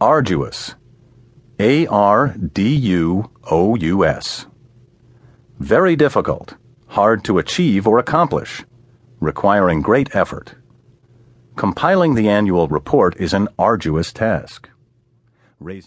Arduous. A R D U O U S. Very difficult, hard to achieve or accomplish, requiring great effort. Compiling the annual report is an arduous task. Raising